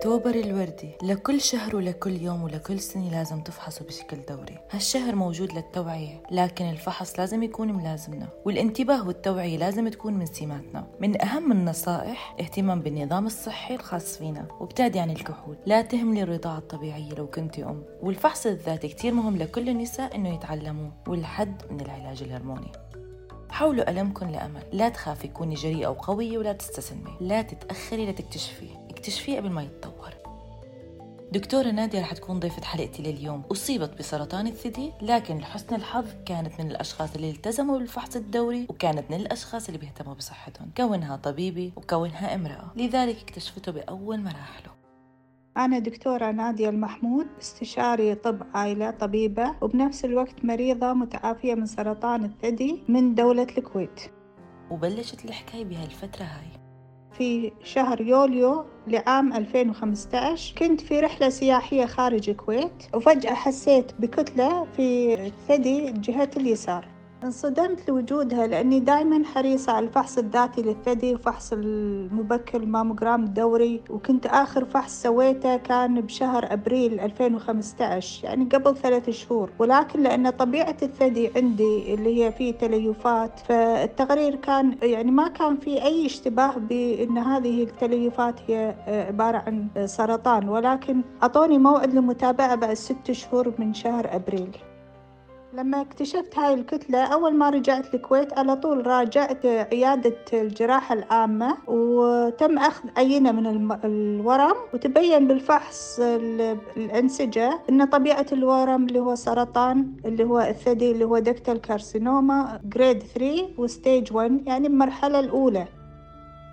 أكتوبر الوردي. لكل شهر ولكل يوم ولكل سنة لازم تفحصوا بشكل دوري. هالشهر موجود للتوعية لكن الفحص لازم يكون ملازمنا والانتباه والتوعية لازم تكون من سماتنا. من أهم النصائح اهتمام بالنظام الصحي الخاص فينا وابتعدي عن الكحول. لا تهملي الرضاعة الطبيعية لو كنتي أم. والفحص الذاتي كتير مهم لكل النساء إنه يتعلموه والحد من العلاج الهرموني. حولوا ألمكن لأمل. لا تخافي كوني جريئة وقوية ولا تستسلمي. لا تتأخري لتكتشفي اكتشفيه قبل ما يتطور. دكتورة نادية رح تكون ضيفة حلقتي لليوم. أصيبت بسرطان الثدي لكن لحسن الحظ كانت من الأشخاص اللي التزموا بالفحص الدوري وكانت من الأشخاص اللي بيهتموا بصحتهم. كونها طبيبي وكونها امرأة. لذلك اكتشفته بأول مراحله. أنا دكتورة نادية المحمود استشاري طب عائلة طبيبة وبنفس الوقت مريضة متعافية من سرطان الثدي من دولة الكويت. وبلشت الحكاية بهالفترة هاي. في شهر يوليو لعام 2015 كنت في رحلة سياحية خارج الكويت وفجأة حسيت بكتلة في الثدي جهة اليسار. انصدمت لوجودها لأني دائما حريصة على الفحص الذاتي للثدي وفحص المبكر الماموجرام الدوري وكنت آخر فحص سويته كان بشهر أبريل 2015 يعني قبل ثلاث شهور. ولكن لأن طبيعة الثدي عندي اللي هي فيه تليفات فالتقرير كان يعني ما كان في أي اشتباه بأن هذه التليفات هي عبارة عن سرطان ولكن أعطوني موعد للمتابعة بعد ست شهور من شهر أبريل. لما اكتشفت هاي الكتلة أول ما رجعت الكويت على طول راجعت عيادة الجراحة العامة وتم أخذ عينة من الورم وتبين بالفحص الأنسجة أن طبيعة الورم اللي هو سرطان اللي هو الثدي اللي هو ductal carcinoma grade 3 و stage 1 يعني المرحلة الأولى.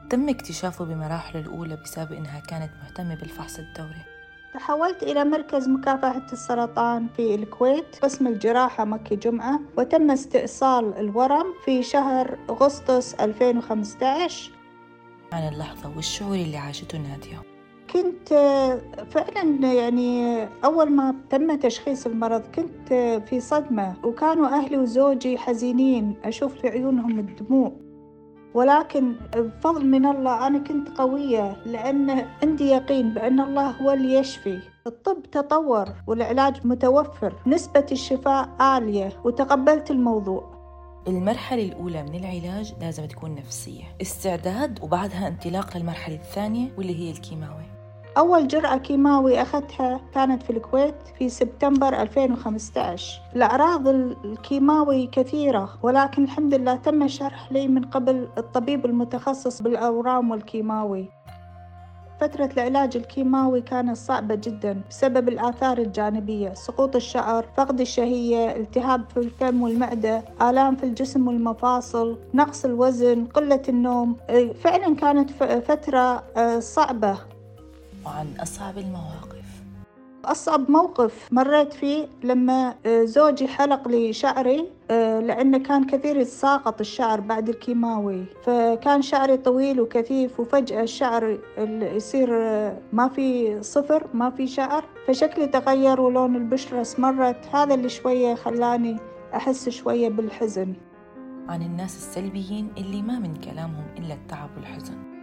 تم اكتشافه بمراحله الأولى بسبب إنها كانت مهتمة بالفحص الدوري. تحولت إلى مركز مكافحة السرطان في الكويت قسم الجراحة مكي جمعة وتم استئصال الورم في شهر أغسطس 2015 عن اللحظة والشعور اللي عاشته نادية. كنت فعلا يعني أول ما تم تشخيص المرض كنت في صدمة وكانوا أهلي وزوجي حزينين أشوف في عيونهم الدموع. ولكن بفضل من الله أنا كنت قوية لأن عندي يقين بأن الله هو اللي يشفي. الطب تطور والعلاج متوفر نسبة الشفاء عالية وتقبلت الموضوع. المرحلة الأولى من العلاج لازم تكون نفسية. استعداد وبعدها انطلاق للمرحلة الثانية واللي هي الكيماوي. أول جرعة كيماوي أخذتها كانت في الكويت في سبتمبر 2015 الأعراض الكيماوي كثيرة ولكن الحمد لله تم شرح لي من قبل الطبيب المتخصص بالأورام والكيماوي. فترة العلاج الكيماوي كانت صعبة جدا بسبب الآثار الجانبية سقوط الشعر فقد الشهية التهاب في الفم والمعدة آلام في الجسم والمفاصل نقص الوزن قلة النوم. فعلا كانت فترة صعبة. وعن أصعب المواقف. أصعب موقف مريت فيه لما زوجي حلق لي شعري لأنه كان كثير يتساقط الشعر بعد الكيماوي. فكان شعري طويل وكثيف وفجأة الشعر يصير ما في صفر ما في شعر. فشكلي تغير ولون البشرة اسمرت. هذا اللي شوية خلاني أحس شوية بالحزن. عن الناس السلبيين اللي ما من كلامهم إلا التعب والحزن.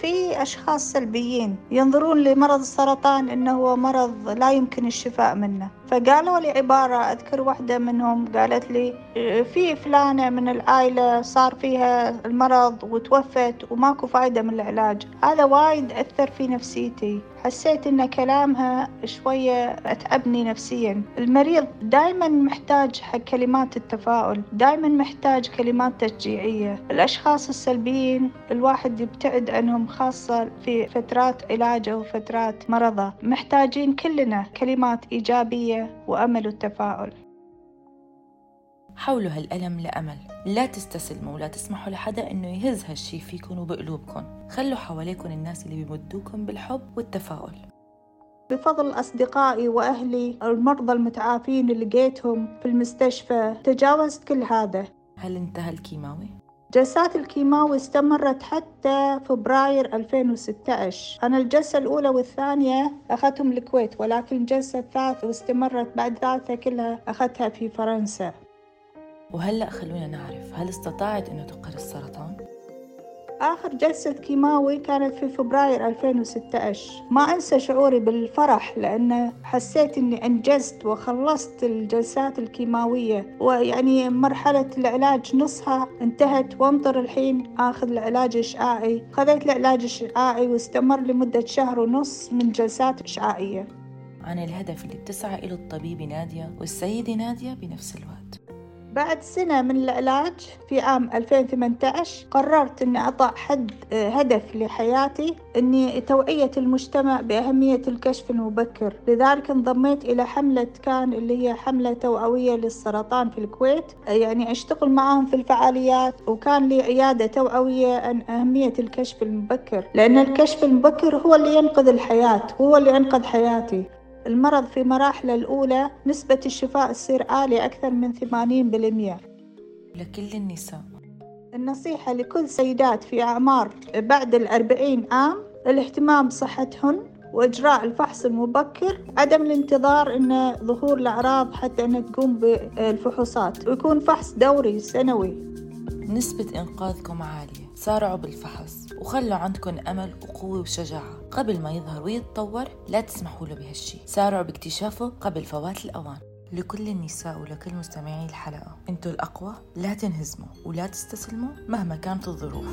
في أشخاص سلبيين ينظرون لمرض السرطان إنه هو مرض لا يمكن الشفاء منه. فقالوا لي عبارة أذكر واحدة منهم قالت لي في فلانة من العائلة صار فيها المرض وتوفت وماكو فايدة من العلاج. هذا وايد أثر في نفسيتي. حسيت إن كلامها شوية أتعبني نفسيا. المريض دايما محتاج حق كلمات التفاؤل دايما محتاج كلمات تشجيعية. الأشخاص السلبيين الواحد يبتعد عنهم خاصة في فترات علاجه وفترات مرضه. محتاجين كلنا كلمات وأمل التفاؤل حولوا هالألم لأمل. لا تستسلموا ولا تسمحوا لحدا إنه يهز هالشي فيكم وبقلوبكم. خلوا حواليكم الناس اللي بيمدوكم بالحب والتفاؤل. بفضل أصدقائي وأهلي المرضى المتعافين اللي لقيتهم في المستشفى تجاوزت كل هذا. هل انتهى الكيماوي؟ جلسات الكيماوي استمرت حتى فبراير 2016 أنا الجلسة الأولى والثانية أخذتهم الكويت ولكن الجلسة الثالثة واستمرت بعد الثالثة كلها أخذتها في فرنسا وهلأ خلونا نعرف هل استطاعت أنه تقر السرطان؟ آخر جلسة كيماوي كانت في فبراير 2016 ما أنسى شعوري بالفرح لأن حسيت أني أنجزت وخلصت الجلسات الكيماوية ويعني مرحلة العلاج نصها انتهت وانطر الحين أخذ العلاج الإشعاعي. خذيت العلاج الإشعاعي واستمر لمدة شهر ونص من جلسات إشعاعية. عن الهدف اللي بتسعى إلى الطبيبة نادية والسيدة نادية بنفس الوقت. بعد سنة من العلاج في عام 2018 قررت أني أضع حد هدف لحياتي أني توعية المجتمع بأهمية الكشف المبكر. لذلك انضميت إلى حملة كان اللي هي حملة توعوية للسرطان في الكويت. يعني أشتغل معهم في الفعاليات وكان لي عيادة توعوية عن أهمية الكشف المبكر. لأن الكشف المبكر هو اللي ينقذ الحياة هو اللي أنقذ حياتي. المرض في مراحله الأولى نسبة الشفاء تصير عالية أكثر من 80% لكل النساء. النصيحة لكل سيدات في أعمار بعد الأربعين عام الاهتمام بصحتهن وإجراء الفحص المبكر عدم الانتظار أن ظهور الأعراض حتى أن تقوم بالفحوصات ويكون فحص دوري سنوي. نسبة إنقاذكم عالية. سارعوا بالفحص وخلوا عندكم أمل وقوة وشجاعة. قبل ما يظهر ويتطور لا تسمحوا له بهالشي. سارعوا باكتشافه قبل فوات الأوان. لكل النساء ولكل مستمعي الحلقة أنتوا الأقوى. لا تنهزموا ولا تستسلموا مهما كانت الظروف.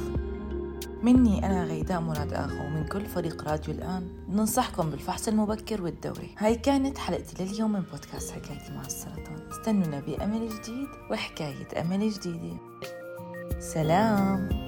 مني أنا غيداء مراد آخو ومن كل فريق راديو الآن ننصحكم بالفحص المبكر والدوري. هاي كانت حلقتي لليوم من بودكاست حكايتي مع السرطان. استنونا بأمل جديد وحكاية أمل جديدة. سلام.